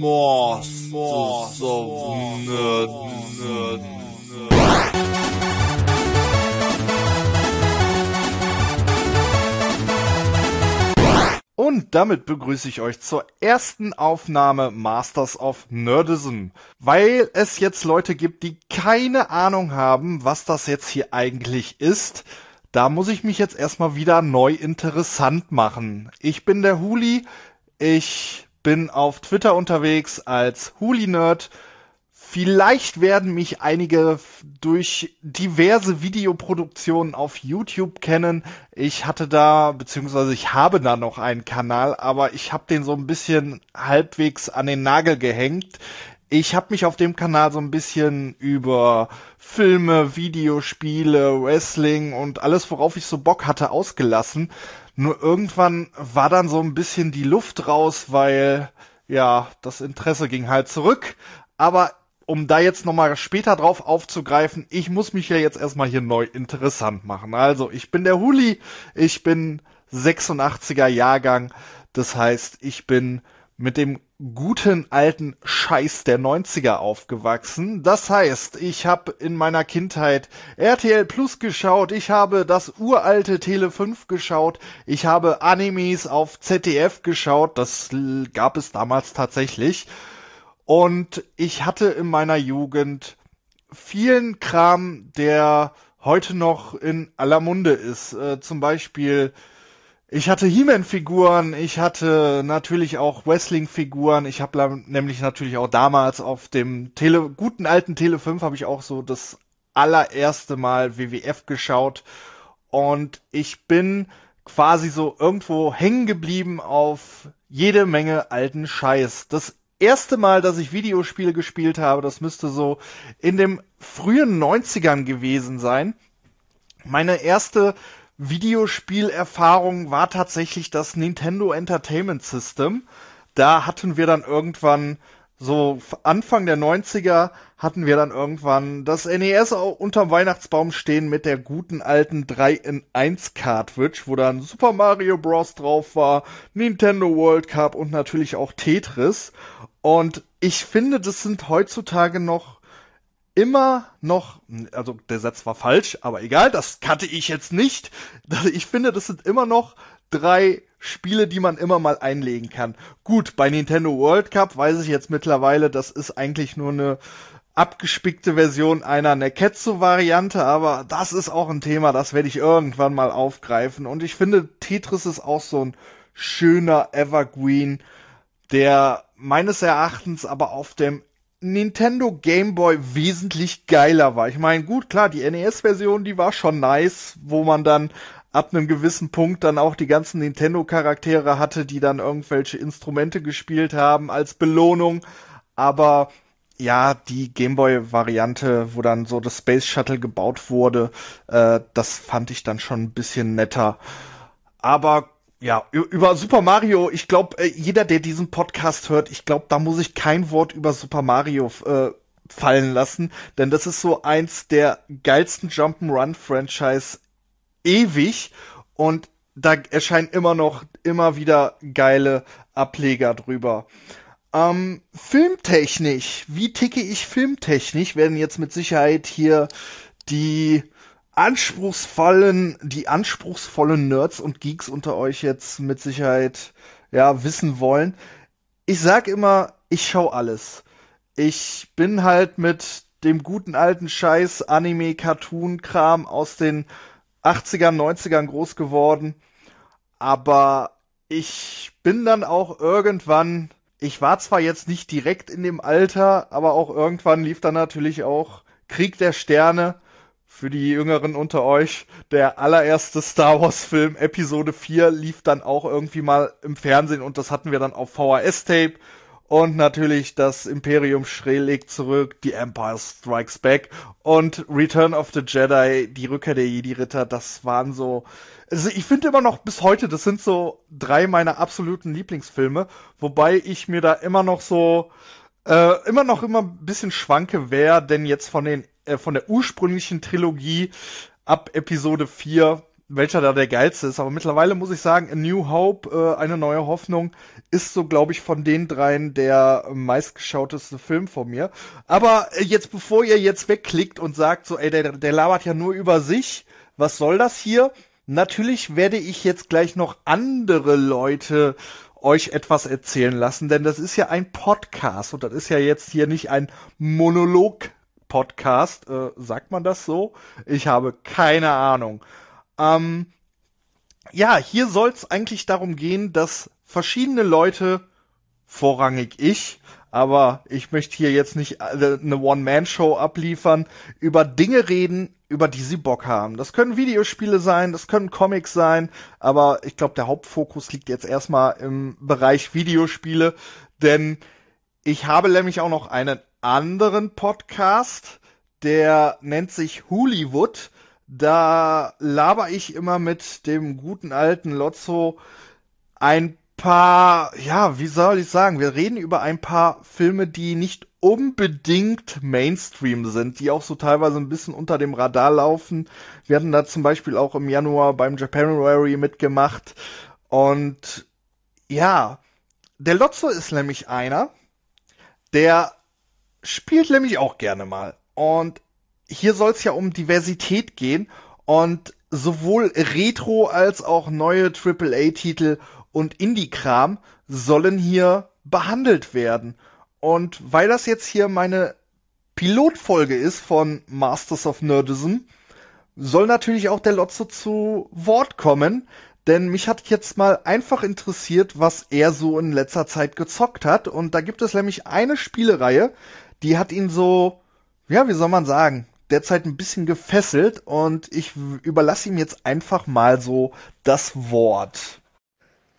Nerd, Nerd, Und damit begrüße ich euch zur ersten Aufnahme Masters of Nerdism, weil es jetzt Leute gibt, die keine Ahnung haben, was das jetzt hier eigentlich ist. Da muss ich mich jetzt erstmal wieder neu interessant machen. Ich bin der Huli, ich bin auf Twitter unterwegs als Huli-Nerd. Vielleicht werden mich einige durch diverse Videoproduktionen auf YouTube kennen. Ich hatte da, beziehungsweise ich habe da noch einen Kanal, aber ich habe den so ein bisschen halbwegs an den Nagel gehängt. Ich habe mich auf dem Kanal so ein bisschen über Filme, Videospiele, Wrestling und alles, worauf ich so Bock hatte, ausgelassen. Nur irgendwann war dann so ein bisschen die Luft raus, weil ja, das Interesse ging halt zurück. Aber um da jetzt nochmal später drauf aufzugreifen, ich muss mich ja jetzt erstmal hier neu interessant machen. Also, ich bin der Huli, ich bin 86er Jahrgang, das heißt, ich bin mit dem guten alten Scheiß der 90er aufgewachsen. Das heißt, ich habe in meiner Kindheit RTL Plus geschaut, ich habe das uralte Tele 5 geschaut, ich habe Animes auf ZDF geschaut, das gab es damals tatsächlich. Und ich hatte in meiner Jugend vielen Kram, der heute noch in aller Munde ist. Äh, zum Beispiel, ich hatte He-Man-Figuren, ich hatte natürlich auch Wrestling-Figuren. Ich habe nämlich natürlich auch damals auf dem Tele guten alten Tele 5 habe ich auch so das allererste Mal WWF geschaut. Und ich bin quasi so irgendwo hängen geblieben auf jede Menge alten Scheiß. Das erste Mal, dass ich Videospiele gespielt habe, das müsste so in den frühen 90ern gewesen sein. Meine erste Videospielerfahrung war tatsächlich das Nintendo Entertainment System. Da hatten wir dann irgendwann so Anfang der 90er hatten wir dann irgendwann das NES unterm Weihnachtsbaum stehen mit der guten alten 3 in 1 Cartridge, wo dann Super Mario Bros. drauf war, Nintendo World Cup und natürlich auch Tetris. Und ich finde, das sind heutzutage noch immer noch, also der Satz war falsch, aber egal, das kannte ich jetzt nicht. Ich finde, das sind immer noch drei Spiele, die man immer mal einlegen kann. Gut, bei Nintendo World Cup weiß ich jetzt mittlerweile, das ist eigentlich nur eine abgespickte Version einer Neketsu-Variante, aber das ist auch ein Thema, das werde ich irgendwann mal aufgreifen. Und ich finde, Tetris ist auch so ein schöner Evergreen, der meines Erachtens aber auf dem Nintendo Game Boy wesentlich geiler war. Ich meine, gut, klar, die NES-Version, die war schon nice, wo man dann ab einem gewissen Punkt dann auch die ganzen Nintendo-Charaktere hatte, die dann irgendwelche Instrumente gespielt haben als Belohnung. Aber ja, die Gameboy-Variante, wo dann so das Space Shuttle gebaut wurde, äh, das fand ich dann schon ein bisschen netter. Aber ja, über Super Mario, ich glaube, äh, jeder, der diesen Podcast hört, ich glaube, da muss ich kein Wort über Super Mario äh, fallen lassen, denn das ist so eins der geilsten Jump'n'Run-Franchise ewig und da erscheinen immer noch immer wieder geile Ableger drüber. Ähm, filmtechnisch, wie ticke ich filmtechnisch, werden jetzt mit Sicherheit hier die anspruchsvollen, die anspruchsvollen Nerds und Geeks unter euch jetzt mit Sicherheit ja wissen wollen. Ich sag immer, ich schau alles. Ich bin halt mit dem guten alten Scheiß Anime Cartoon Kram aus den 80ern, 90ern groß geworden, aber ich bin dann auch irgendwann ich war zwar jetzt nicht direkt in dem Alter, aber auch irgendwann lief dann natürlich auch Krieg der Sterne für die Jüngeren unter euch, der allererste Star Wars Film, Episode 4, lief dann auch irgendwie mal im Fernsehen und das hatten wir dann auf VHS-Tape. Und natürlich das Imperium schräg zurück, die Empire Strikes Back und Return of the Jedi, die Rückkehr der Jedi-Ritter, das waren so. Also ich finde immer noch bis heute, das sind so drei meiner absoluten Lieblingsfilme, wobei ich mir da immer noch so äh, immer noch immer ein bisschen schwanke, wer denn jetzt von den äh, von der ursprünglichen Trilogie ab Episode 4 welcher da der geilste ist. Aber mittlerweile muss ich sagen, A New Hope, äh, eine neue Hoffnung, ist so, glaube ich, von den dreien der meistgeschauteste Film von mir. Aber äh, jetzt, bevor ihr jetzt wegklickt und sagt so, ey, der, der labert ja nur über sich, was soll das hier? Natürlich werde ich jetzt gleich noch andere Leute euch etwas erzählen lassen, denn das ist ja ein Podcast und das ist ja jetzt hier nicht ein Monolog-Podcast. Äh, sagt man das so? Ich habe keine Ahnung. Ähm, ja, hier soll es eigentlich darum gehen, dass verschiedene Leute, vorrangig ich, aber ich möchte hier jetzt nicht äh, eine One-Man-Show abliefern, über Dinge reden, über die sie Bock haben. Das können Videospiele sein, das können Comics sein, aber ich glaube, der Hauptfokus liegt jetzt erstmal im Bereich Videospiele, denn ich habe nämlich auch noch einen anderen Podcast, der nennt sich Hollywood da laber ich immer mit dem guten alten Lotso ein paar, ja, wie soll ich sagen, wir reden über ein paar Filme, die nicht unbedingt Mainstream sind, die auch so teilweise ein bisschen unter dem Radar laufen. Wir hatten da zum Beispiel auch im Januar beim Japanuary mitgemacht. Und ja, der Lotso ist nämlich einer, der spielt nämlich auch gerne mal. Und hier soll es ja um Diversität gehen und sowohl Retro als auch neue AAA-Titel und Indie-Kram sollen hier behandelt werden. Und weil das jetzt hier meine Pilotfolge ist von Masters of Nerdism, soll natürlich auch der Lotso zu Wort kommen, denn mich hat jetzt mal einfach interessiert, was er so in letzter Zeit gezockt hat. Und da gibt es nämlich eine Spielereihe, die hat ihn so, ja, wie soll man sagen, derzeit ein bisschen gefesselt und ich überlasse ihm jetzt einfach mal so das Wort.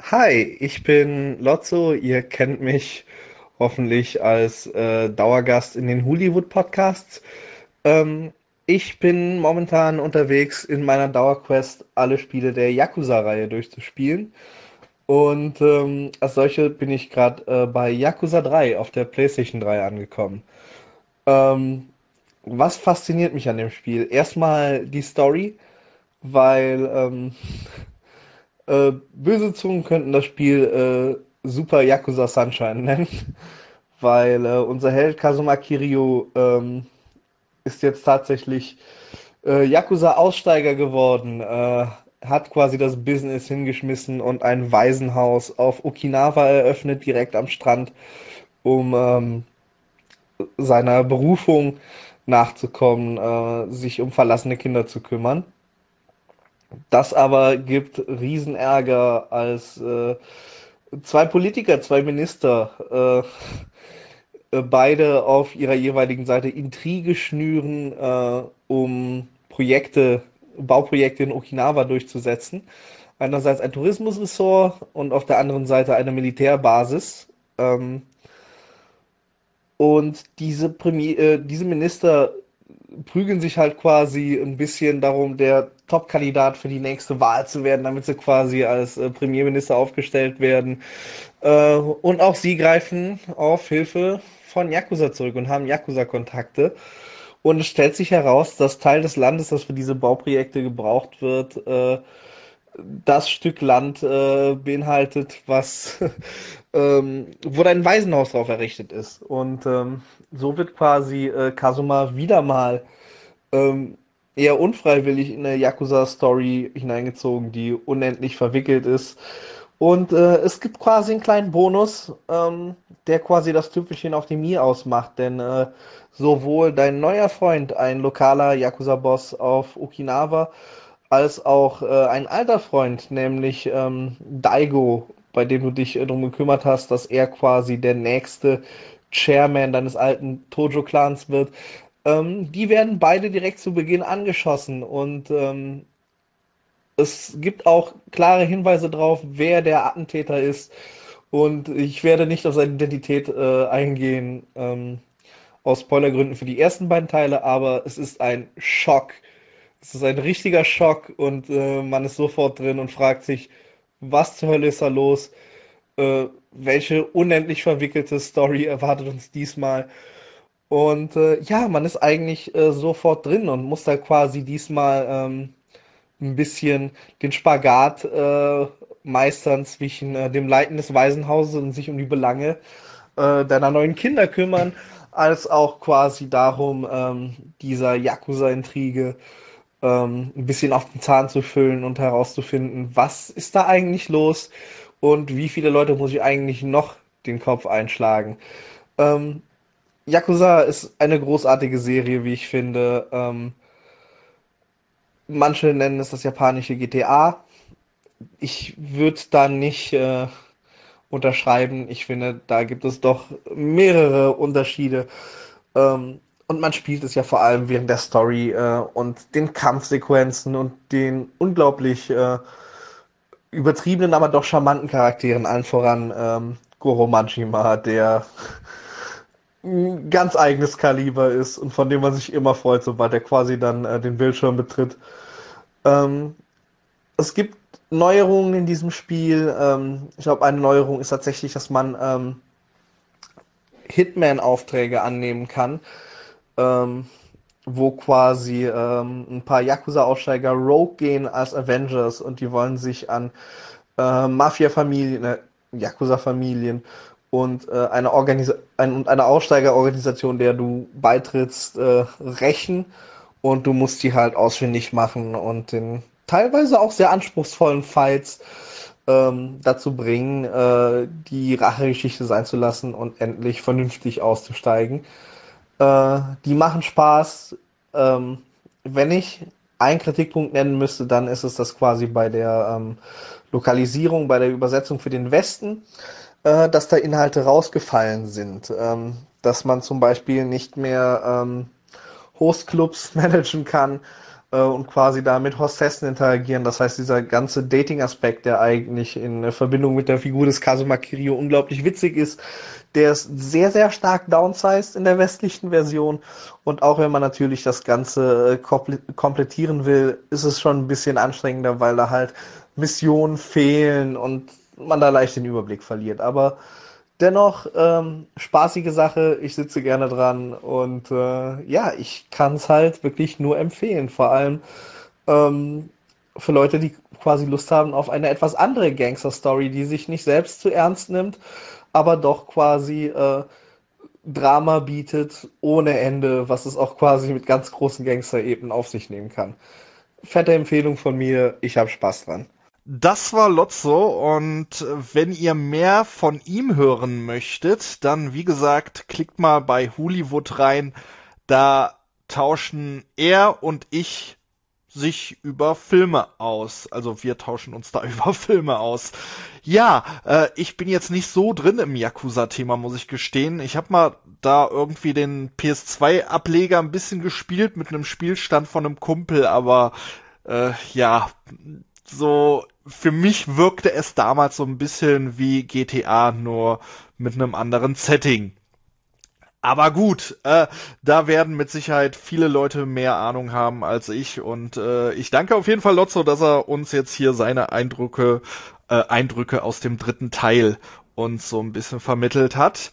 Hi, ich bin Lotso. Ihr kennt mich hoffentlich als äh, Dauergast in den Hollywood Podcasts. Ähm, ich bin momentan unterwegs in meiner Dauerquest, alle Spiele der Yakuza-Reihe durchzuspielen. Und ähm, als solche bin ich gerade äh, bei Yakuza 3 auf der PlayStation 3 angekommen. Ähm, was fasziniert mich an dem Spiel? Erstmal die Story, weil ähm, äh, böse Zungen könnten das Spiel äh, Super Yakuza Sunshine nennen, weil äh, unser Held Kazuma Kiryu ähm, ist jetzt tatsächlich äh, Yakuza-Aussteiger geworden, äh, hat quasi das Business hingeschmissen und ein Waisenhaus auf Okinawa eröffnet, direkt am Strand, um ähm, seiner Berufung nachzukommen, äh, sich um verlassene Kinder zu kümmern. Das aber gibt Riesenärger, als äh, zwei Politiker, zwei Minister, äh, beide auf ihrer jeweiligen Seite Intrige schnüren, äh, um Projekte, Bauprojekte in Okinawa durchzusetzen. Einerseits ein Tourismusressort und auf der anderen Seite eine Militärbasis. Ähm, und diese, Premier, äh, diese Minister prügeln sich halt quasi ein bisschen darum, der Top-Kandidat für die nächste Wahl zu werden, damit sie quasi als äh, Premierminister aufgestellt werden. Äh, und auch sie greifen auf Hilfe von Yakuza zurück und haben Yakuza-Kontakte. Und es stellt sich heraus, dass Teil des Landes, das für diese Bauprojekte gebraucht wird, äh, das Stück Land äh, beinhaltet, was ähm, wo dein Waisenhaus drauf errichtet ist. Und ähm, so wird quasi äh, Kazuma wieder mal ähm, eher unfreiwillig in eine Yakuza-Story hineingezogen, die unendlich verwickelt ist. Und äh, es gibt quasi einen kleinen Bonus, ähm, der quasi das Tüpfelchen auf dem I ausmacht, denn äh, sowohl dein neuer Freund, ein lokaler Yakuza-Boss auf Okinawa, als auch äh, ein alter Freund, nämlich ähm, Daigo, bei dem du dich äh, darum gekümmert hast, dass er quasi der nächste Chairman deines alten Tojo-Clans wird. Ähm, die werden beide direkt zu Beginn angeschossen und ähm, es gibt auch klare Hinweise darauf, wer der Attentäter ist. Und ich werde nicht auf seine Identität äh, eingehen, ähm, aus Spoilergründen für die ersten beiden Teile, aber es ist ein Schock es ist ein richtiger Schock und äh, man ist sofort drin und fragt sich, was zur Hölle ist da los? Äh, welche unendlich verwickelte Story erwartet uns diesmal? Und äh, ja, man ist eigentlich äh, sofort drin und muss da quasi diesmal ähm, ein bisschen den Spagat äh, meistern zwischen äh, dem Leiten des Waisenhauses und sich um die Belange äh, deiner neuen Kinder kümmern, als auch quasi darum, ähm, dieser Yakuza-Intrige ähm, ein bisschen auf den Zahn zu füllen und herauszufinden, was ist da eigentlich los und wie viele Leute muss ich eigentlich noch den Kopf einschlagen. Ähm, Yakuza ist eine großartige Serie, wie ich finde. Ähm, manche nennen es das japanische GTA. Ich würde da nicht äh, unterschreiben. Ich finde, da gibt es doch mehrere Unterschiede. Ähm, und man spielt es ja vor allem während der Story äh, und den Kampfsequenzen und den unglaublich äh, übertriebenen, aber doch charmanten Charakteren, allen voran ähm, Goro Majima, der ein ganz eigenes Kaliber ist und von dem man sich immer freut, sobald er quasi dann äh, den Bildschirm betritt. Ähm, es gibt Neuerungen in diesem Spiel. Ähm, ich glaube, eine Neuerung ist tatsächlich, dass man ähm, Hitman-Aufträge annehmen kann, ähm, wo quasi ähm, ein paar Yakuza-Aufsteiger Rogue gehen als Avengers und die wollen sich an äh, Mafia-Familien, äh, Yakuza-Familien und äh, eine, Organisa ein, eine Aussteigerorganisation, der du beitrittst, äh, rächen und du musst die halt ausfindig machen und den teilweise auch sehr anspruchsvollen Fights ähm, dazu bringen, äh, die Rachegeschichte sein zu lassen und endlich vernünftig auszusteigen. Äh, die machen Spaß. Ähm, wenn ich einen Kritikpunkt nennen müsste, dann ist es das quasi bei der ähm, Lokalisierung, bei der Übersetzung für den Westen, äh, dass da Inhalte rausgefallen sind. Ähm, dass man zum Beispiel nicht mehr ähm, Hostclubs managen kann, äh, und quasi da mit Hostessen interagieren. Das heißt, dieser ganze Dating-Aspekt, der eigentlich in Verbindung mit der Figur des Kazuma Kirio unglaublich witzig ist, der ist sehr, sehr stark downsized in der westlichen Version. Und auch wenn man natürlich das Ganze äh, komplettieren will, ist es schon ein bisschen anstrengender, weil da halt Missionen fehlen und man da leicht den Überblick verliert. Aber dennoch ähm, spaßige Sache. Ich sitze gerne dran und äh, ja, ich kann es halt wirklich nur empfehlen. Vor allem ähm, für Leute, die quasi Lust haben auf eine etwas andere Gangster-Story, die sich nicht selbst zu ernst nimmt, aber doch quasi äh, Drama bietet ohne Ende, was es auch quasi mit ganz großen Gangster-Ebenen auf sich nehmen kann. Fette Empfehlung von mir, ich habe Spaß dran. Das war Lotso und wenn ihr mehr von ihm hören möchtet, dann wie gesagt, klickt mal bei Hollywood rein. Da tauschen er und ich sich über Filme aus. Also wir tauschen uns da über Filme aus. Ja, äh, ich bin jetzt nicht so drin im Yakuza-Thema, muss ich gestehen. Ich habe mal da irgendwie den PS2-Ableger ein bisschen gespielt mit einem Spielstand von einem Kumpel, aber äh, ja, so für mich wirkte es damals so ein bisschen wie GTA, nur mit einem anderen Setting. Aber gut, äh, da werden mit Sicherheit viele Leute mehr Ahnung haben als ich. Und äh, ich danke auf jeden Fall Lotzo, dass er uns jetzt hier seine Eindrücke, äh, Eindrücke aus dem dritten Teil uns so ein bisschen vermittelt hat.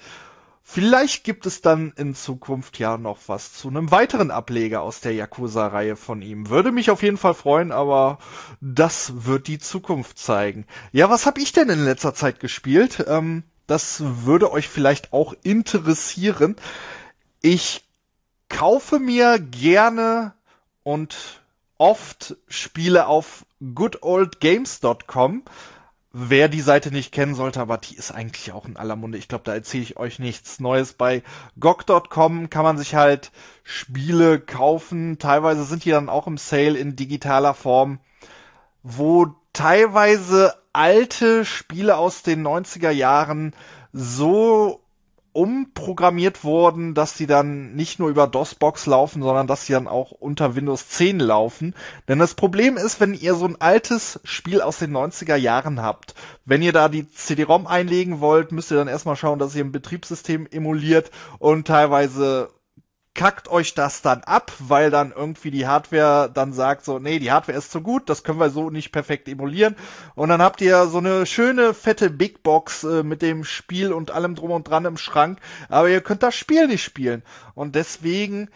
Vielleicht gibt es dann in Zukunft ja noch was zu einem weiteren Ableger aus der Yakuza-Reihe von ihm. Würde mich auf jeden Fall freuen, aber das wird die Zukunft zeigen. Ja, was habe ich denn in letzter Zeit gespielt? Ähm, das würde euch vielleicht auch interessieren. Ich kaufe mir gerne und oft Spiele auf goodoldgames.com wer die Seite nicht kennen sollte, aber die ist eigentlich auch in aller Munde. Ich glaube, da erzähle ich euch nichts Neues. Bei GOG.com kann man sich halt Spiele kaufen. Teilweise sind die dann auch im Sale in digitaler Form, wo teilweise alte Spiele aus den 90er Jahren so umprogrammiert wurden, dass die dann nicht nur über DOS-Box laufen, sondern dass sie dann auch unter Windows 10 laufen. Denn das Problem ist, wenn ihr so ein altes Spiel aus den 90er Jahren habt, wenn ihr da die CD-ROM einlegen wollt, müsst ihr dann erstmal schauen, dass ihr ein Betriebssystem emuliert und teilweise kackt euch das dann ab, weil dann irgendwie die Hardware dann sagt so, nee, die Hardware ist zu gut, das können wir so nicht perfekt emulieren. Und dann habt ihr so eine schöne, fette Big Box äh, mit dem Spiel und allem drum und dran im Schrank, aber ihr könnt das Spiel nicht spielen. Und deswegen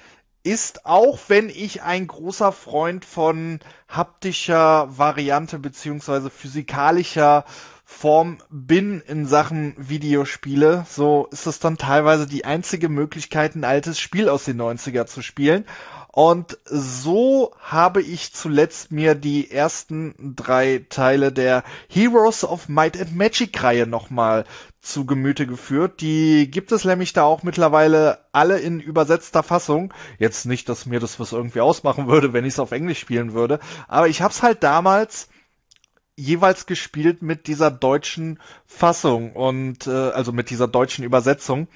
ist, auch wenn ich ein großer Freund von haptischer Variante beziehungsweise physikalischer Form bin in Sachen Videospiele, so ist es dann teilweise die einzige Möglichkeit, ein altes Spiel aus den 90er zu spielen. Und so habe ich zuletzt mir die ersten drei Teile der Heroes of Might and Magic Reihe nochmal zu Gemüte geführt. Die gibt es nämlich da auch mittlerweile alle in übersetzter Fassung. Jetzt nicht, dass mir das was irgendwie ausmachen würde, wenn ich es auf Englisch spielen würde. Aber ich hab's halt damals jeweils gespielt mit dieser deutschen Fassung und äh, also mit dieser deutschen Übersetzung.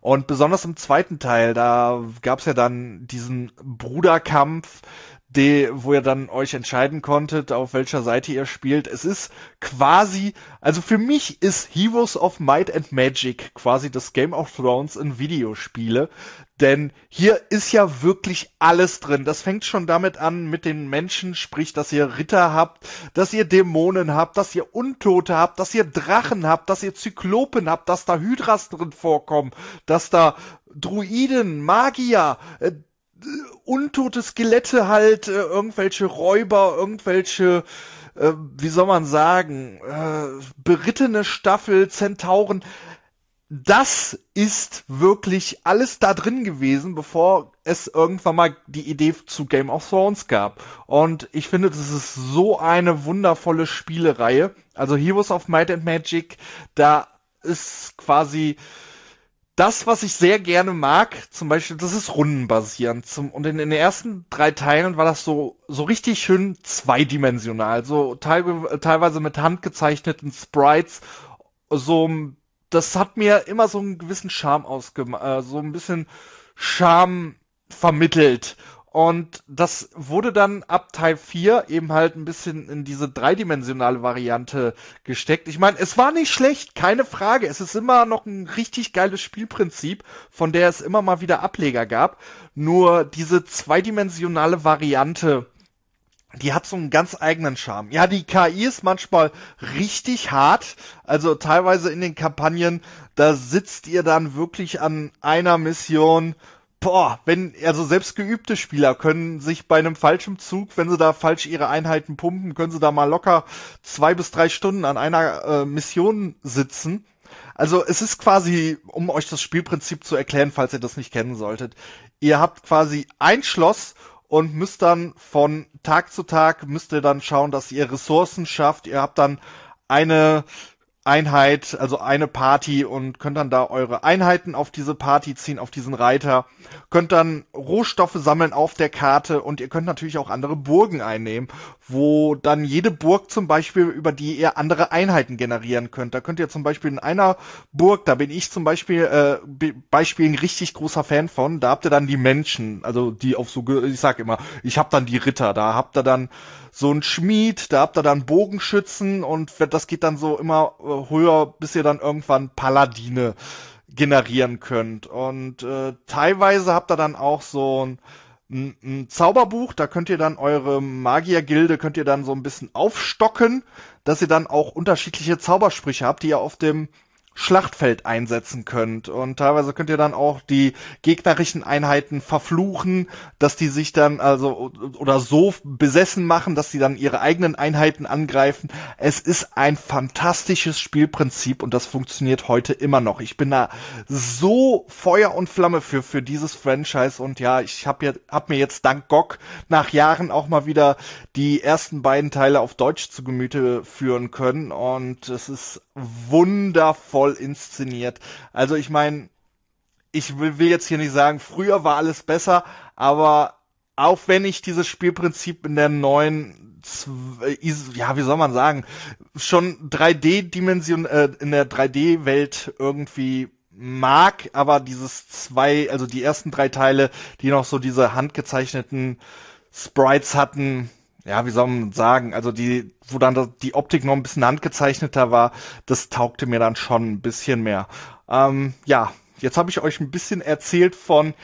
Und besonders im zweiten Teil, da gab's ja dann diesen Bruderkampf, die, wo ihr dann euch entscheiden konntet, auf welcher Seite ihr spielt. Es ist quasi, also für mich ist Heroes of Might and Magic quasi das Game of Thrones in Videospiele. Denn hier ist ja wirklich alles drin. Das fängt schon damit an mit den Menschen, sprich, dass ihr Ritter habt, dass ihr Dämonen habt, dass ihr Untote habt, dass ihr Drachen habt, dass ihr Zyklopen habt, dass da Hydras drin vorkommen, dass da Druiden, Magier, äh, untote Skelette halt, äh, irgendwelche Räuber, irgendwelche, äh, wie soll man sagen, äh, berittene Staffel, Zentauren. Das ist wirklich alles da drin gewesen, bevor es irgendwann mal die Idee zu Game of Thrones gab. Und ich finde, das ist so eine wundervolle Spielereihe. Also Heroes of Might and Magic, da ist quasi das, was ich sehr gerne mag, zum Beispiel, das ist rundenbasierend. Zum, und in, in, den ersten drei Teilen war das so, so richtig schön zweidimensional. So teil, teilweise mit handgezeichneten Sprites. So, das hat mir immer so einen gewissen Charme ausgemacht, äh, so ein bisschen Charme vermittelt. Und das wurde dann ab Teil 4 eben halt ein bisschen in diese dreidimensionale Variante gesteckt. Ich meine, es war nicht schlecht, keine Frage. Es ist immer noch ein richtig geiles Spielprinzip, von der es immer mal wieder Ableger gab. Nur diese zweidimensionale Variante, die hat so einen ganz eigenen Charme. Ja, die KI ist manchmal richtig hart. Also teilweise in den Kampagnen, da sitzt ihr dann wirklich an einer Mission boah, wenn, also selbst geübte Spieler können sich bei einem falschen Zug, wenn sie da falsch ihre Einheiten pumpen, können sie da mal locker zwei bis drei Stunden an einer äh, Mission sitzen. Also es ist quasi, um euch das Spielprinzip zu erklären, falls ihr das nicht kennen solltet. Ihr habt quasi ein Schloss und müsst dann von Tag zu Tag müsst ihr dann schauen, dass ihr Ressourcen schafft. Ihr habt dann eine Einheit, also eine Party und könnt dann da eure Einheiten auf diese Party ziehen, auf diesen Reiter, könnt dann Rohstoffe sammeln auf der Karte und ihr könnt natürlich auch andere Burgen einnehmen, wo dann jede Burg zum Beispiel, über die ihr andere Einheiten generieren könnt. Da könnt ihr zum Beispiel in einer Burg, da bin ich zum Beispiel äh, Beispiel ein richtig großer Fan von, da habt ihr dann die Menschen, also die auf so, ich sag immer, ich hab dann die Ritter, da habt ihr dann so ein Schmied, da habt ihr dann Bogenschützen und das geht dann so immer äh, höher, bis ihr dann irgendwann Paladine generieren könnt. Und äh, teilweise habt ihr dann auch so ein, ein, ein Zauberbuch, da könnt ihr dann eure Magiergilde, könnt ihr dann so ein bisschen aufstocken, dass ihr dann auch unterschiedliche Zaubersprüche habt, die ihr auf dem Schlachtfeld einsetzen könnt. Und teilweise könnt ihr dann auch die gegnerischen Einheiten verfluchen, dass die sich dann also oder so besessen machen, dass sie dann ihre eigenen Einheiten angreifen. Es ist ein fantastisches Spielprinzip und das funktioniert heute immer noch. Ich bin da so Feuer und Flamme für für dieses Franchise und ja, ich habe ja, hab mir jetzt dank GOG nach Jahren auch mal wieder die ersten beiden Teile auf Deutsch zu Gemüte führen können und es ist wundervoll inszeniert. Also ich meine, ich will, will, jetzt hier nicht sagen, früher war alles besser, aber auch wenn ich dieses Spielprinzip in der neuen, ja, wie soll man sagen, schon 3D-Dimension, äh, in der 3D-Welt irgendwie mag, aber dieses zwei, also die ersten drei Teile, die noch so diese handgezeichneten Sprites hatten, ja, wie soll man sagen, also die, wo dann die Optik noch ein bisschen handgezeichneter war, das taugte mir dann schon ein bisschen mehr. Ähm, ja, jetzt habe ich euch ein bisschen erzählt von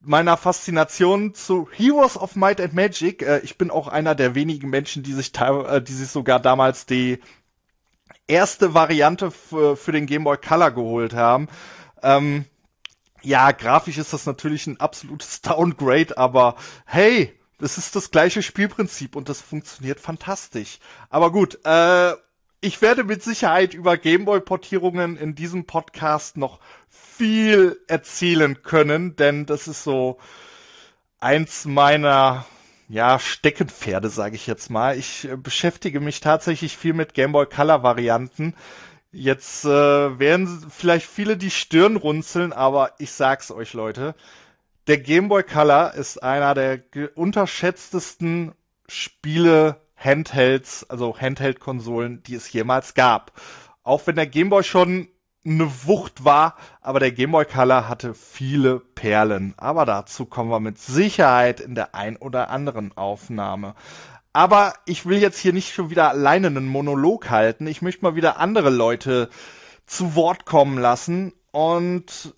meiner Faszination zu Heroes of Might and Magic. Äh, ich bin auch einer der wenigen Menschen, die sich, äh, die sich sogar damals die erste Variante für, für den Game Boy Color geholt haben. Ähm, ja, grafisch ist das natürlich ein absolutes Downgrade, aber hey, das ist das gleiche Spielprinzip und das funktioniert fantastisch. Aber gut, äh, ich werde mit Sicherheit über Gameboy-Portierungen in diesem Podcast noch viel erzählen können, denn das ist so eins meiner ja, Steckenpferde, sage ich jetzt mal. Ich äh, beschäftige mich tatsächlich viel mit Gameboy Color Varianten. Jetzt äh, werden vielleicht viele die Stirn runzeln, aber ich sag's euch, Leute. Der Gameboy Color ist einer der unterschätztesten Spiele Handhelds, also Handheld-Konsolen, die es jemals gab. Auch wenn der Gameboy schon eine Wucht war, aber der Game Boy Color hatte viele Perlen. Aber dazu kommen wir mit Sicherheit in der ein oder anderen Aufnahme. Aber ich will jetzt hier nicht schon wieder alleine einen Monolog halten. Ich möchte mal wieder andere Leute zu Wort kommen lassen. Und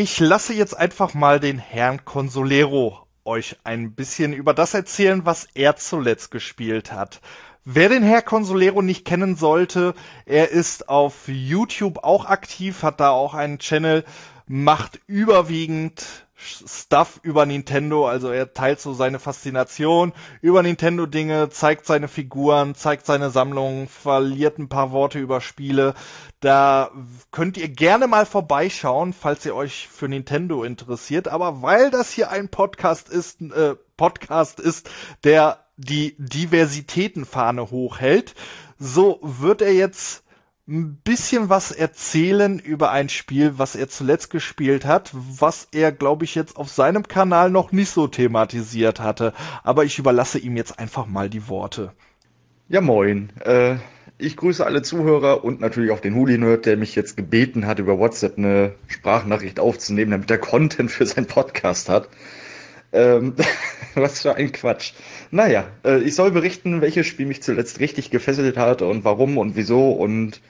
ich lasse jetzt einfach mal den Herrn Consolero euch ein bisschen über das erzählen, was er zuletzt gespielt hat. Wer den Herr Consolero nicht kennen sollte, er ist auf YouTube auch aktiv, hat da auch einen Channel, macht überwiegend Stuff über Nintendo, also er teilt so seine Faszination über Nintendo Dinge, zeigt seine Figuren, zeigt seine Sammlung, verliert ein paar Worte über Spiele. Da könnt ihr gerne mal vorbeischauen, falls ihr euch für Nintendo interessiert, aber weil das hier ein Podcast ist, äh, Podcast ist, der die Diversitätenfahne hochhält. So wird er jetzt ein bisschen was erzählen über ein Spiel, was er zuletzt gespielt hat, was er, glaube ich, jetzt auf seinem Kanal noch nicht so thematisiert hatte. Aber ich überlasse ihm jetzt einfach mal die Worte. Ja, moin. Äh, ich grüße alle Zuhörer und natürlich auch den Huli-Nerd, der mich jetzt gebeten hat, über WhatsApp eine Sprachnachricht aufzunehmen, damit er Content für seinen Podcast hat. Ähm, was für ein Quatsch. Naja, äh, ich soll berichten, welches Spiel mich zuletzt richtig gefesselt hat und warum und wieso. Und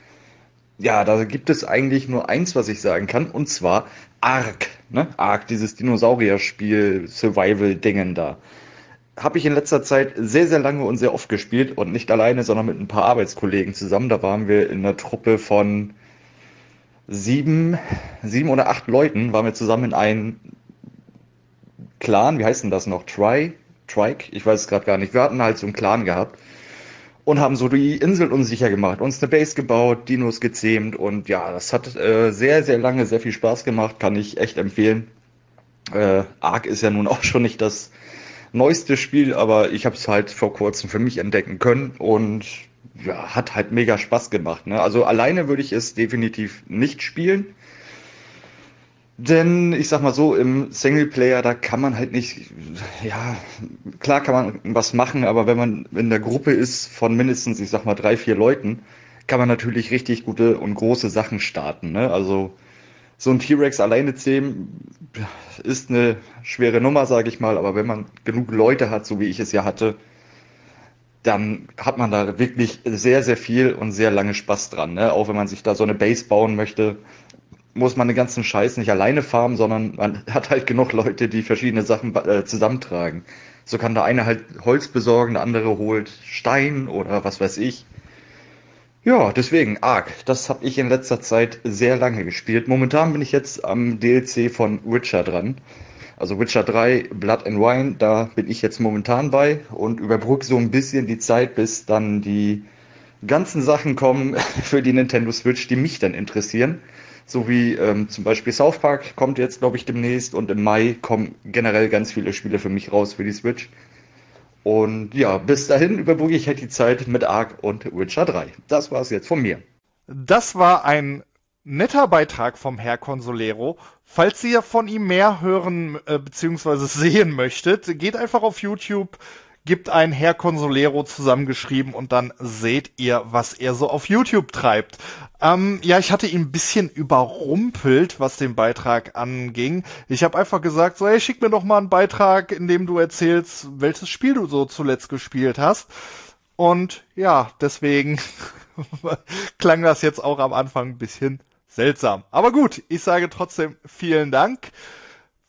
ja, da gibt es eigentlich nur eins, was ich sagen kann, und zwar Ark. Ne? Ark, dieses Dinosaurier-Spiel, Survival-Dingen da. Habe ich in letzter Zeit sehr, sehr lange und sehr oft gespielt und nicht alleine, sondern mit ein paar Arbeitskollegen zusammen. Da waren wir in einer Truppe von sieben, sieben oder acht Leuten, waren wir zusammen in einem Clan, wie heißt denn das noch? Try? Trike? Ich weiß es gerade gar nicht. Wir hatten halt so einen Clan gehabt und haben so die Insel unsicher gemacht, uns eine Base gebaut, Dinos gezähmt und ja, das hat äh, sehr, sehr lange sehr viel Spaß gemacht, kann ich echt empfehlen. Äh, Ark ist ja nun auch schon nicht das neueste Spiel, aber ich habe es halt vor kurzem für mich entdecken können und ja, hat halt mega Spaß gemacht. Ne? Also alleine würde ich es definitiv nicht spielen. Denn ich sag mal so, im Singleplayer, da kann man halt nicht, ja, klar kann man was machen, aber wenn man in der Gruppe ist von mindestens, ich sag mal, drei, vier Leuten, kann man natürlich richtig gute und große Sachen starten. Ne? Also so ein T-Rex alleine zähmen ist eine schwere Nummer, sage ich mal, aber wenn man genug Leute hat, so wie ich es ja hatte, dann hat man da wirklich sehr, sehr viel und sehr lange Spaß dran. Ne? Auch wenn man sich da so eine Base bauen möchte, muss man den ganzen Scheiß nicht alleine farmen, sondern man hat halt genug Leute, die verschiedene Sachen äh, zusammentragen. So kann der eine halt Holz besorgen, der andere holt Stein oder was weiß ich. Ja, deswegen Ark. Das habe ich in letzter Zeit sehr lange gespielt. Momentan bin ich jetzt am DLC von Witcher dran. Also Witcher 3, Blood and Wine, da bin ich jetzt momentan bei und überbrücke so ein bisschen die Zeit, bis dann die ganzen Sachen kommen für die Nintendo Switch, die mich dann interessieren so wie ähm, zum Beispiel South Park kommt jetzt, glaube ich, demnächst und im Mai kommen generell ganz viele Spiele für mich raus für die Switch. Und ja, bis dahin überbrücke ich halt die Zeit mit Ark und Witcher 3. Das war es jetzt von mir. Das war ein netter Beitrag vom Herr Consolero. Falls ihr von ihm mehr hören äh, bzw. sehen möchtet, geht einfach auf YouTube, gibt ein Herr Consolero zusammengeschrieben und dann seht ihr, was er so auf YouTube treibt. Ähm, ja, ich hatte ihn ein bisschen überrumpelt, was den Beitrag anging. Ich habe einfach gesagt, so, hey, schick mir doch mal einen Beitrag, in dem du erzählst, welches Spiel du so zuletzt gespielt hast. Und ja, deswegen klang das jetzt auch am Anfang ein bisschen seltsam. Aber gut, ich sage trotzdem vielen Dank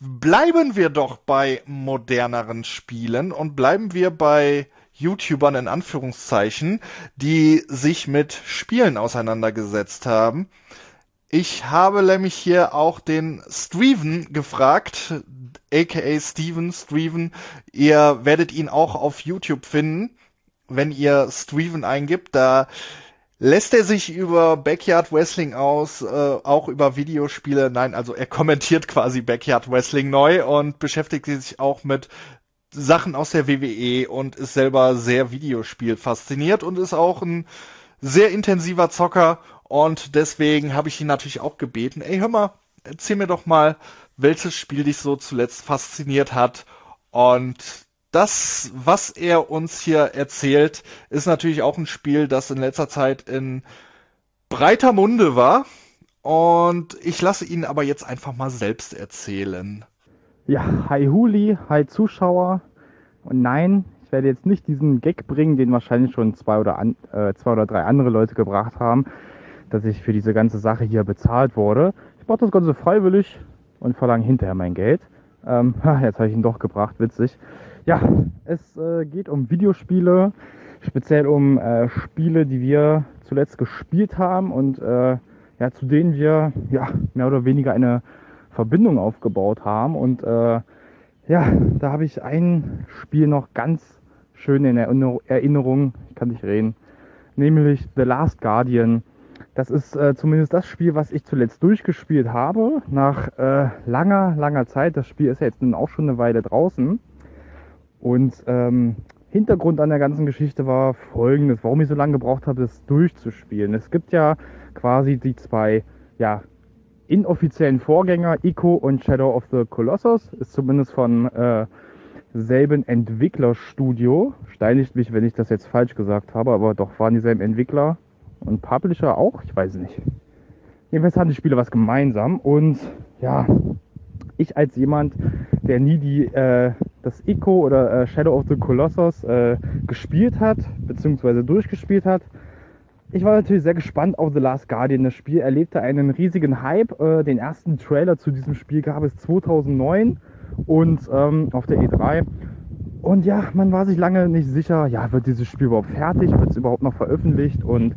bleiben wir doch bei moderneren Spielen und bleiben wir bei YouTubern in Anführungszeichen, die sich mit Spielen auseinandergesetzt haben. Ich habe nämlich hier auch den Steven gefragt, aka Steven, Steven. Ihr werdet ihn auch auf YouTube finden, wenn ihr Steven eingibt. Da lässt er sich über Backyard Wrestling aus, äh, auch über Videospiele. Nein, also er kommentiert quasi Backyard Wrestling neu und beschäftigt sich auch mit Sachen aus der WWE und ist selber sehr Videospiel fasziniert und ist auch ein sehr intensiver Zocker und deswegen habe ich ihn natürlich auch gebeten, ey, hör mal, erzähl mir doch mal, welches Spiel dich so zuletzt fasziniert hat. Und das, was er uns hier erzählt, ist natürlich auch ein Spiel, das in letzter Zeit in breiter Munde war. Und ich lasse ihn aber jetzt einfach mal selbst erzählen. Ja, hi Huli, hi Zuschauer. Und nein, ich werde jetzt nicht diesen Gag bringen, den wahrscheinlich schon zwei oder, an, äh, zwei oder drei andere Leute gebracht haben dass ich für diese ganze Sache hier bezahlt wurde. Ich mache das Ganze freiwillig und verlange hinterher mein Geld. Ähm, jetzt habe ich ihn doch gebracht, witzig. Ja, es äh, geht um Videospiele, speziell um äh, Spiele, die wir zuletzt gespielt haben und äh, ja, zu denen wir ja, mehr oder weniger eine Verbindung aufgebaut haben. Und äh, ja, da habe ich ein Spiel noch ganz schön in Erinnerung, ich kann nicht reden, nämlich The Last Guardian. Das ist äh, zumindest das Spiel, was ich zuletzt durchgespielt habe. Nach äh, langer, langer Zeit. Das Spiel ist ja jetzt nun auch schon eine Weile draußen. Und ähm, Hintergrund an der ganzen Geschichte war folgendes, warum ich so lange gebraucht habe, das durchzuspielen. Es gibt ja quasi die zwei ja, inoffiziellen Vorgänger, Ico und Shadow of the Colossus. Ist zumindest von äh, selben Entwicklerstudio. Steinigt mich, wenn ich das jetzt falsch gesagt habe, aber doch waren dieselben Entwickler. Und Publisher auch? Ich weiß nicht. Jedenfalls haben die Spiele was gemeinsam. Und ja, ich als jemand, der nie die, äh, das Ico oder äh, Shadow of the Colossus äh, gespielt hat, beziehungsweise durchgespielt hat, ich war natürlich sehr gespannt auf The Last Guardian. Das Spiel erlebte einen riesigen Hype. Äh, den ersten Trailer zu diesem Spiel gab es 2009 und ähm, auf der E3. Und ja, man war sich lange nicht sicher, ja, wird dieses Spiel überhaupt fertig, wird es überhaupt noch veröffentlicht und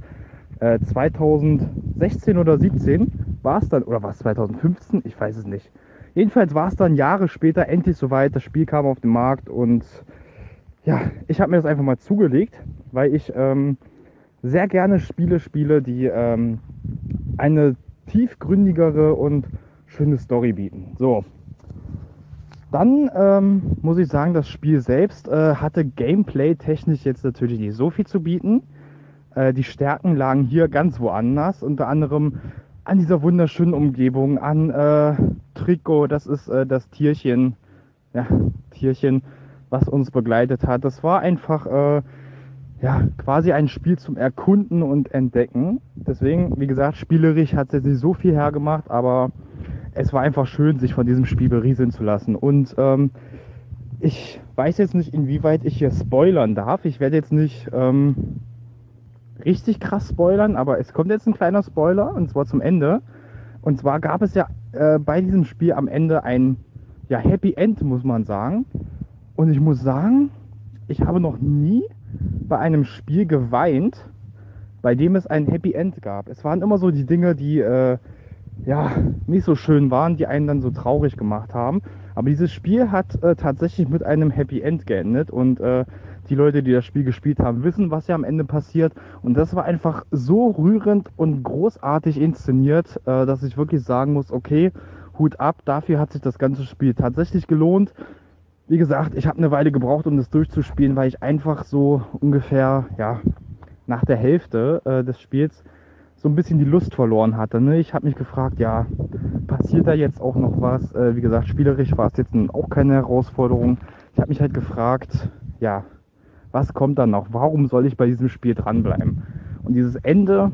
2016 äh, oder 17 war es dann, oder war es 2015? Ich weiß es nicht. Jedenfalls war es dann Jahre später endlich soweit, das Spiel kam auf den Markt und ja, ich habe mir das einfach mal zugelegt, weil ich ähm, sehr gerne Spiele spiele, die ähm, eine tiefgründigere und schöne Story bieten. So. Dann ähm, muss ich sagen, das Spiel selbst äh, hatte gameplay-technisch jetzt natürlich nicht so viel zu bieten. Äh, die Stärken lagen hier ganz woanders, unter anderem an dieser wunderschönen Umgebung, an äh, Trikot, das ist äh, das Tierchen, ja, Tierchen, was uns begleitet hat. Das war einfach äh, ja, quasi ein Spiel zum Erkunden und Entdecken. Deswegen, wie gesagt, spielerisch hat es jetzt nicht so viel hergemacht, aber es war einfach schön, sich von diesem Spiel berieseln zu lassen. Und ähm, ich weiß jetzt nicht, inwieweit ich hier spoilern darf. Ich werde jetzt nicht ähm, richtig krass spoilern, aber es kommt jetzt ein kleiner Spoiler und zwar zum Ende. Und zwar gab es ja äh, bei diesem Spiel am Ende ein ja, Happy End, muss man sagen. Und ich muss sagen, ich habe noch nie bei einem Spiel geweint, bei dem es ein Happy End gab. Es waren immer so die Dinge, die äh, ja nicht so schön waren, die einen dann so traurig gemacht haben. Aber dieses Spiel hat äh, tatsächlich mit einem Happy End geendet und äh, die Leute, die das Spiel gespielt haben, wissen, was ja am Ende passiert. Und das war einfach so rührend und großartig inszeniert, äh, dass ich wirklich sagen muss, okay, Hut ab, dafür hat sich das ganze Spiel tatsächlich gelohnt. Wie gesagt, ich habe eine Weile gebraucht, um das durchzuspielen, weil ich einfach so ungefähr, ja, nach der Hälfte äh, des Spiels so ein bisschen die Lust verloren hatte. Ne? Ich habe mich gefragt, ja, passiert da jetzt auch noch was? Äh, wie gesagt, spielerisch war es jetzt auch keine Herausforderung. Ich habe mich halt gefragt, ja, was kommt dann noch? Warum soll ich bei diesem Spiel dranbleiben? Und dieses Ende,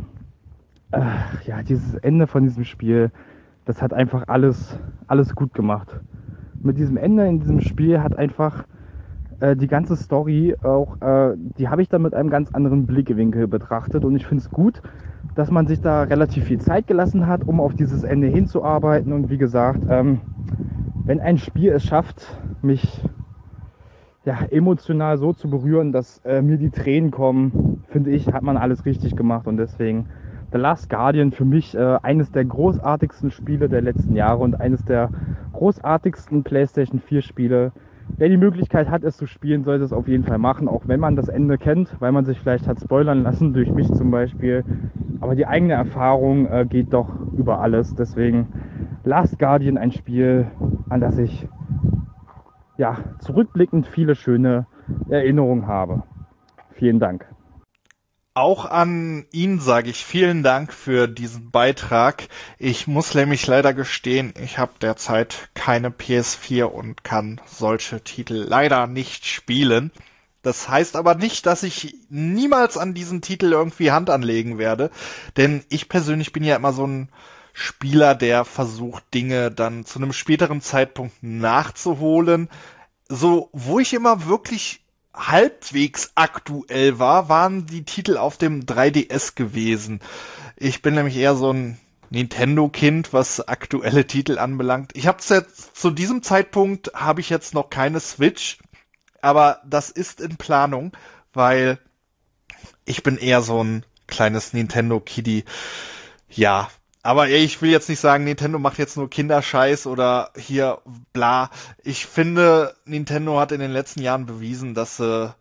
äh, ja, dieses Ende von diesem Spiel, das hat einfach alles, alles gut gemacht. Mit diesem Ende in diesem Spiel hat einfach äh, die ganze Story auch, äh, die habe ich dann mit einem ganz anderen Blickwinkel betrachtet und ich finde es gut, dass man sich da relativ viel Zeit gelassen hat, um auf dieses Ende hinzuarbeiten und wie gesagt, ähm, wenn ein Spiel es schafft, mich ja, emotional so zu berühren, dass äh, mir die Tränen kommen, finde ich, hat man alles richtig gemacht und deswegen The Last Guardian für mich äh, eines der großartigsten Spiele der letzten Jahre und eines der großartigsten PlayStation 4 Spiele. Wer die Möglichkeit hat, es zu spielen, sollte es auf jeden Fall machen, auch wenn man das Ende kennt, weil man sich vielleicht hat spoilern lassen, durch mich zum Beispiel. Aber die eigene Erfahrung äh, geht doch über alles. Deswegen Last Guardian ein Spiel, an das ich ja, zurückblickend viele schöne Erinnerungen habe. Vielen Dank. Auch an ihn sage ich vielen Dank für diesen Beitrag. Ich muss nämlich leider gestehen, ich habe derzeit keine PS4 und kann solche Titel leider nicht spielen. Das heißt aber nicht, dass ich niemals an diesen Titel irgendwie Hand anlegen werde, denn ich persönlich bin ja immer so ein Spieler, der versucht, Dinge dann zu einem späteren Zeitpunkt nachzuholen. So, wo ich immer wirklich halbwegs aktuell war, waren die Titel auf dem 3DS gewesen. Ich bin nämlich eher so ein Nintendo-Kind, was aktuelle Titel anbelangt. Ich habe jetzt zu diesem Zeitpunkt habe ich jetzt noch keine Switch, aber das ist in Planung, weil ich bin eher so ein kleines Nintendo-Kiddie. Ja, aber ich will jetzt nicht sagen, Nintendo macht jetzt nur Kinderscheiß oder hier bla. Ich finde, Nintendo hat in den letzten Jahren bewiesen, dass sie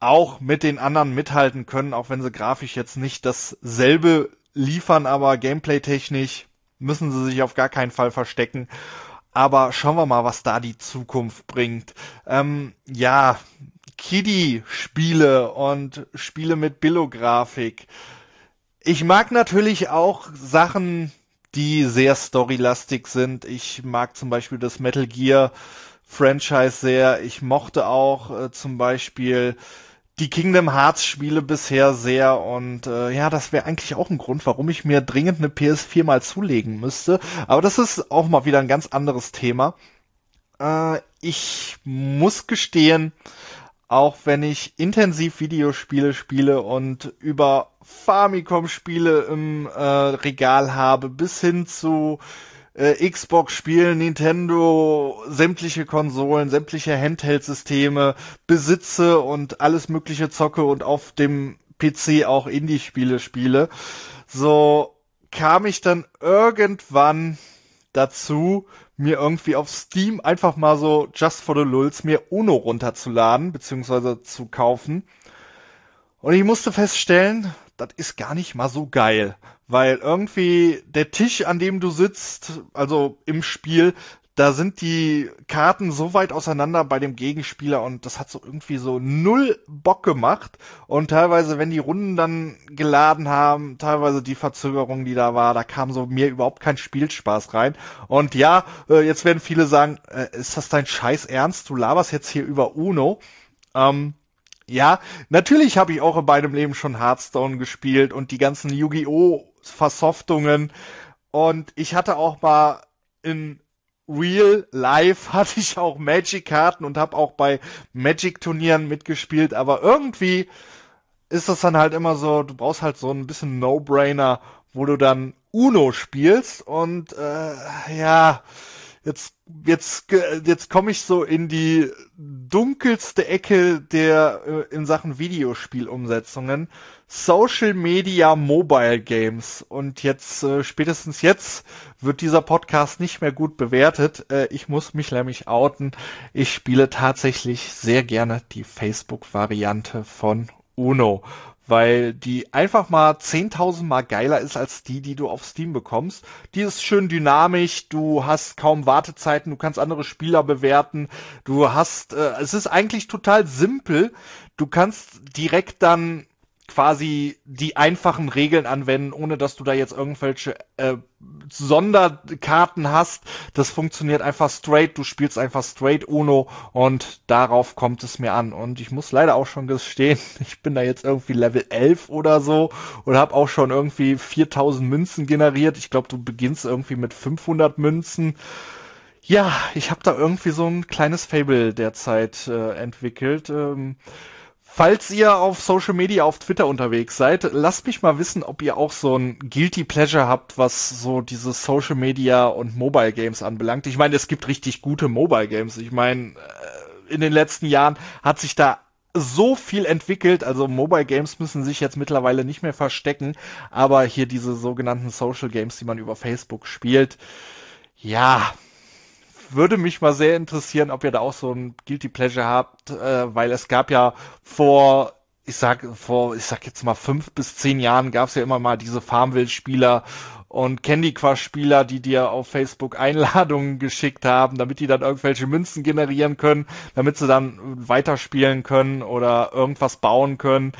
auch mit den anderen mithalten können, auch wenn sie grafisch jetzt nicht dasselbe liefern, aber gameplay-technisch müssen sie sich auf gar keinen Fall verstecken. Aber schauen wir mal, was da die Zukunft bringt. Ähm, ja, Kiddie-Spiele und Spiele mit Billo-Grafik ich mag natürlich auch Sachen, die sehr storylastig sind. Ich mag zum Beispiel das Metal Gear Franchise sehr. Ich mochte auch äh, zum Beispiel die Kingdom Hearts Spiele bisher sehr und äh, ja, das wäre eigentlich auch ein Grund, warum ich mir dringend eine PS4 mal zulegen müsste. Aber das ist auch mal wieder ein ganz anderes Thema. Äh, ich muss gestehen, auch wenn ich intensiv Videospiele spiele und über Famicom-Spiele im äh, Regal habe, bis hin zu äh, Xbox-Spielen, Nintendo, sämtliche Konsolen, sämtliche Handheld-Systeme besitze und alles mögliche zocke und auf dem PC auch Indie-Spiele spiele, so kam ich dann irgendwann dazu, mir irgendwie auf Steam einfach mal so just for the lulz mir Uno runterzuladen, beziehungsweise zu kaufen. Und ich musste feststellen, das ist gar nicht mal so geil, weil irgendwie der Tisch, an dem du sitzt, also im Spiel, da sind die Karten so weit auseinander bei dem Gegenspieler und das hat so irgendwie so null Bock gemacht. Und teilweise, wenn die Runden dann geladen haben, teilweise die Verzögerung, die da war, da kam so mir überhaupt kein Spielspaß rein. Und ja, äh, jetzt werden viele sagen, äh, ist das dein Scheiß Ernst? Du laberst jetzt hier über Uno. Ähm, ja, natürlich habe ich auch in meinem Leben schon Hearthstone gespielt und die ganzen Yu-Gi-Oh! Versoftungen. Und ich hatte auch mal in Real Life hatte ich auch Magic-Karten und habe auch bei Magic-Turnieren mitgespielt, aber irgendwie ist das dann halt immer so, du brauchst halt so ein bisschen No-Brainer, wo du dann Uno spielst und äh, ja, jetzt jetzt jetzt komme ich so in die dunkelste Ecke der äh, in Sachen Videospielumsetzungen Social Media Mobile Games und jetzt äh, spätestens jetzt wird dieser Podcast nicht mehr gut bewertet. Äh, ich muss mich nämlich outen. Ich spiele tatsächlich sehr gerne die Facebook Variante von Uno weil die einfach mal 10.000 Mal geiler ist als die, die du auf Steam bekommst. Die ist schön dynamisch, du hast kaum Wartezeiten, du kannst andere Spieler bewerten, du hast, äh, es ist eigentlich total simpel. Du kannst direkt dann quasi die einfachen Regeln anwenden, ohne dass du da jetzt irgendwelche äh, Sonderkarten hast. Das funktioniert einfach straight. Du spielst einfach straight Uno und darauf kommt es mir an. Und ich muss leider auch schon gestehen, ich bin da jetzt irgendwie Level 11 oder so und habe auch schon irgendwie 4000 Münzen generiert. Ich glaube, du beginnst irgendwie mit 500 Münzen. Ja, ich habe da irgendwie so ein kleines Fable derzeit äh, entwickelt. Ähm, Falls ihr auf Social Media, auf Twitter unterwegs seid, lasst mich mal wissen, ob ihr auch so ein Guilty Pleasure habt, was so diese Social Media und Mobile Games anbelangt. Ich meine, es gibt richtig gute Mobile Games. Ich meine, äh, in den letzten Jahren hat sich da so viel entwickelt. Also Mobile Games müssen sich jetzt mittlerweile nicht mehr verstecken, aber hier diese sogenannten Social Games, die man über Facebook spielt, ja, würde mich mal sehr interessieren, ob ihr da auch so ein Guilty Pleasure habt, äh, weil es gab ja vor ich sag vor, ich sag jetzt mal fünf bis zehn Jahren gab es ja immer mal diese Farmville-Spieler und Candy Crush-Spieler, die dir auf Facebook Einladungen geschickt haben, damit die dann irgendwelche Münzen generieren können, damit sie dann weiterspielen können oder irgendwas bauen können.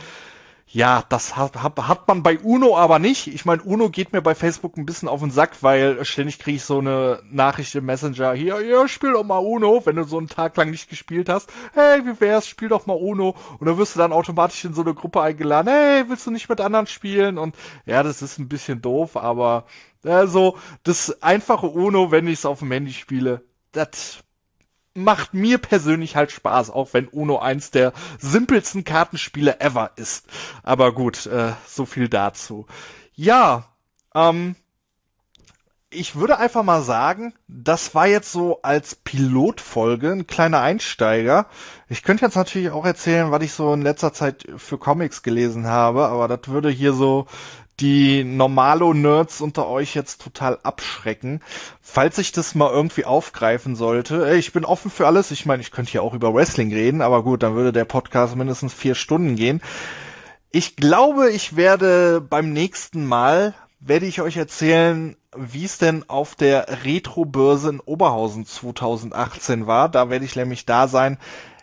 Ja, das hat, hat, hat man bei Uno aber nicht. Ich meine, Uno geht mir bei Facebook ein bisschen auf den Sack, weil ständig kriege ich so eine Nachricht im Messenger, hier, hier, spiel doch mal Uno, wenn du so einen Tag lang nicht gespielt hast. Hey, wie wär's, spiel doch mal Uno. Und dann wirst du dann automatisch in so eine Gruppe eingeladen, hey, willst du nicht mit anderen spielen? Und ja, das ist ein bisschen doof, aber also das einfache Uno, wenn ich es auf dem Handy spiele, das macht mir persönlich halt Spaß, auch wenn Uno eins der simpelsten Kartenspiele ever ist. Aber gut, äh, so viel dazu. Ja, ähm, ich würde einfach mal sagen, das war jetzt so als Pilotfolge ein kleiner Einsteiger. Ich könnte jetzt natürlich auch erzählen, was ich so in letzter Zeit für Comics gelesen habe, aber das würde hier so die Normalo-Nerds unter euch jetzt total abschrecken. Falls ich das mal irgendwie aufgreifen sollte, ich bin offen für alles. Ich meine, ich könnte hier auch über Wrestling reden, aber gut, dann würde der Podcast mindestens vier Stunden gehen. Ich glaube, ich werde beim nächsten Mal, werde ich euch erzählen, wie es denn auf der Retro-Börse in Oberhausen 2018 war. Da werde ich nämlich da sein.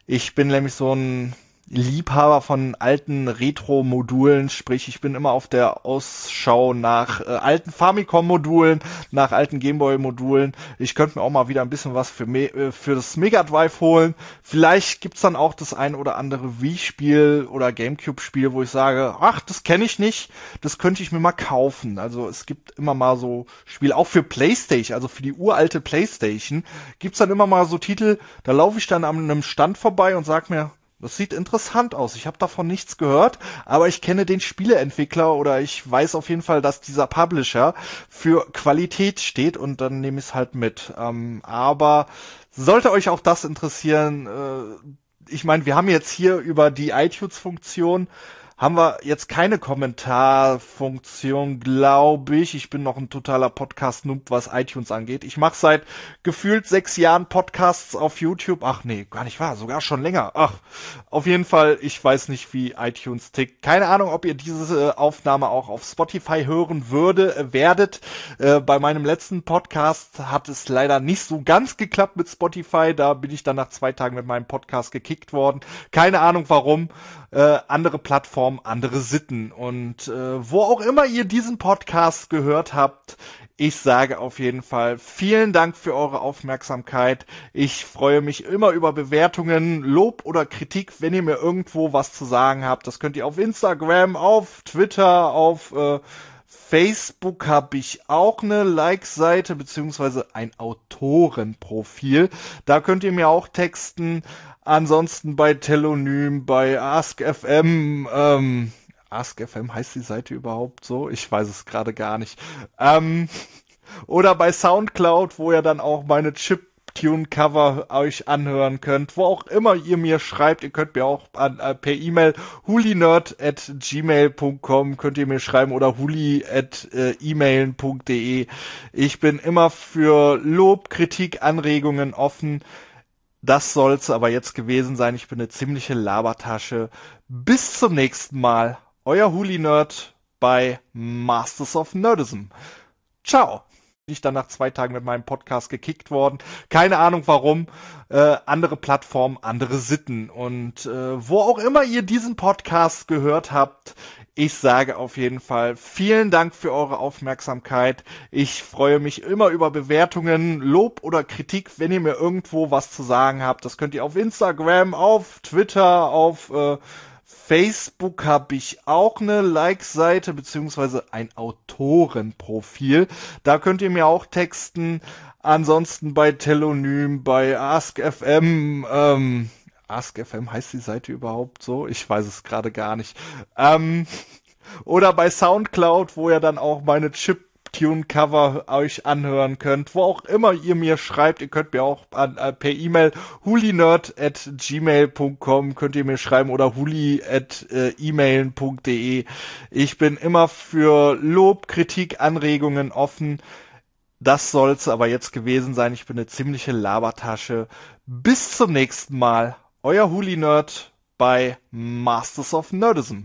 Ich bin nämlich so ein Liebhaber von alten Retro-Modulen, sprich ich bin immer auf der Ausschau nach äh, alten Famicom-Modulen, nach alten Gameboy-Modulen. Ich könnte mir auch mal wieder ein bisschen was für, Me äh, für das Mega Drive holen. Vielleicht gibt's dann auch das ein oder andere Wii-Spiel oder Gamecube-Spiel, wo ich sage, ach, das kenne ich nicht, das könnte ich mir mal kaufen. Also es gibt immer mal so Spiele, auch für Playstation, also für die uralte Playstation, gibt's dann immer mal so Titel, da laufe ich dann an einem Stand vorbei und sag mir, das sieht interessant aus. Ich habe davon nichts gehört, aber ich kenne den Spieleentwickler oder ich weiß auf jeden Fall, dass dieser Publisher für Qualität steht und dann nehme ich es halt mit. Ähm, aber sollte euch auch das interessieren, äh, ich meine, wir haben jetzt hier über die iTunes-Funktion haben wir jetzt keine Kommentarfunktion, glaube ich. Ich bin noch ein totaler Podcast-Noob, was iTunes angeht. Ich mache seit gefühlt sechs Jahren Podcasts auf YouTube. Ach nee, gar nicht wahr, sogar schon länger. Ach, auf jeden Fall, ich weiß nicht, wie iTunes tickt. Keine Ahnung, ob ihr diese äh, Aufnahme auch auf Spotify hören würde, äh, werdet. Äh, bei meinem letzten Podcast hat es leider nicht so ganz geklappt mit Spotify. Da bin ich dann nach zwei Tagen mit meinem Podcast gekickt worden. Keine Ahnung warum äh, andere Plattformen, andere Sitten. Und äh, wo auch immer ihr diesen Podcast gehört habt, ich sage auf jeden Fall vielen Dank für eure Aufmerksamkeit. Ich freue mich immer über Bewertungen, Lob oder Kritik, wenn ihr mir irgendwo was zu sagen habt. Das könnt ihr auf Instagram, auf Twitter, auf äh, Facebook habe ich auch eine Like-Seite beziehungsweise ein Autorenprofil. Da könnt ihr mir auch texten. Ansonsten bei Telonym, bei AskFM, ähm, AskFM heißt die Seite überhaupt so? Ich weiß es gerade gar nicht. Ähm, oder bei Soundcloud, wo ihr dann auch meine Chip Tune Cover euch anhören könnt, wo auch immer ihr mir schreibt, ihr könnt mir auch an, äh, per E-Mail hulinerd at gmail.com könnt ihr mir schreiben oder huli at äh. Ich bin immer für Lob, Kritik, Anregungen offen. Das soll's aber jetzt gewesen sein. Ich bin eine ziemliche Labertasche. Bis zum nächsten Mal. Euer Huli Nerd bei Masters of Nerdism. Ciao. Bin ich dann nach zwei Tagen mit meinem Podcast gekickt worden. Keine Ahnung warum. Äh, andere Plattformen, andere Sitten. Und äh, wo auch immer ihr diesen Podcast gehört habt, ich sage auf jeden Fall vielen Dank für eure Aufmerksamkeit. Ich freue mich immer über Bewertungen, Lob oder Kritik, wenn ihr mir irgendwo was zu sagen habt. Das könnt ihr auf Instagram, auf Twitter, auf äh, Facebook habe ich auch eine Like-Seite beziehungsweise ein Autorenprofil. Da könnt ihr mir auch texten. Ansonsten bei Telonym, bei AskFM, ähm, AskFM heißt die Seite überhaupt so? Ich weiß es gerade gar nicht. Ähm, oder bei Soundcloud, wo ihr dann auch meine Chip Webtune-Cover euch anhören könnt, wo auch immer ihr mir schreibt. Ihr könnt mir auch an, äh, per E-Mail hulinerd at gmail.com könnt ihr mir schreiben oder huli at äh, emailen.de. Ich bin immer für Lob, Kritik, Anregungen offen. Das soll's aber jetzt gewesen sein. Ich bin eine ziemliche Labertasche. Bis zum nächsten Mal. Euer Huli Nerd bei Masters of Nerdism.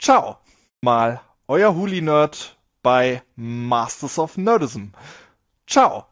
Ciao. Mal euer Huli Nerd bei Masters of Nerdism. Ciao.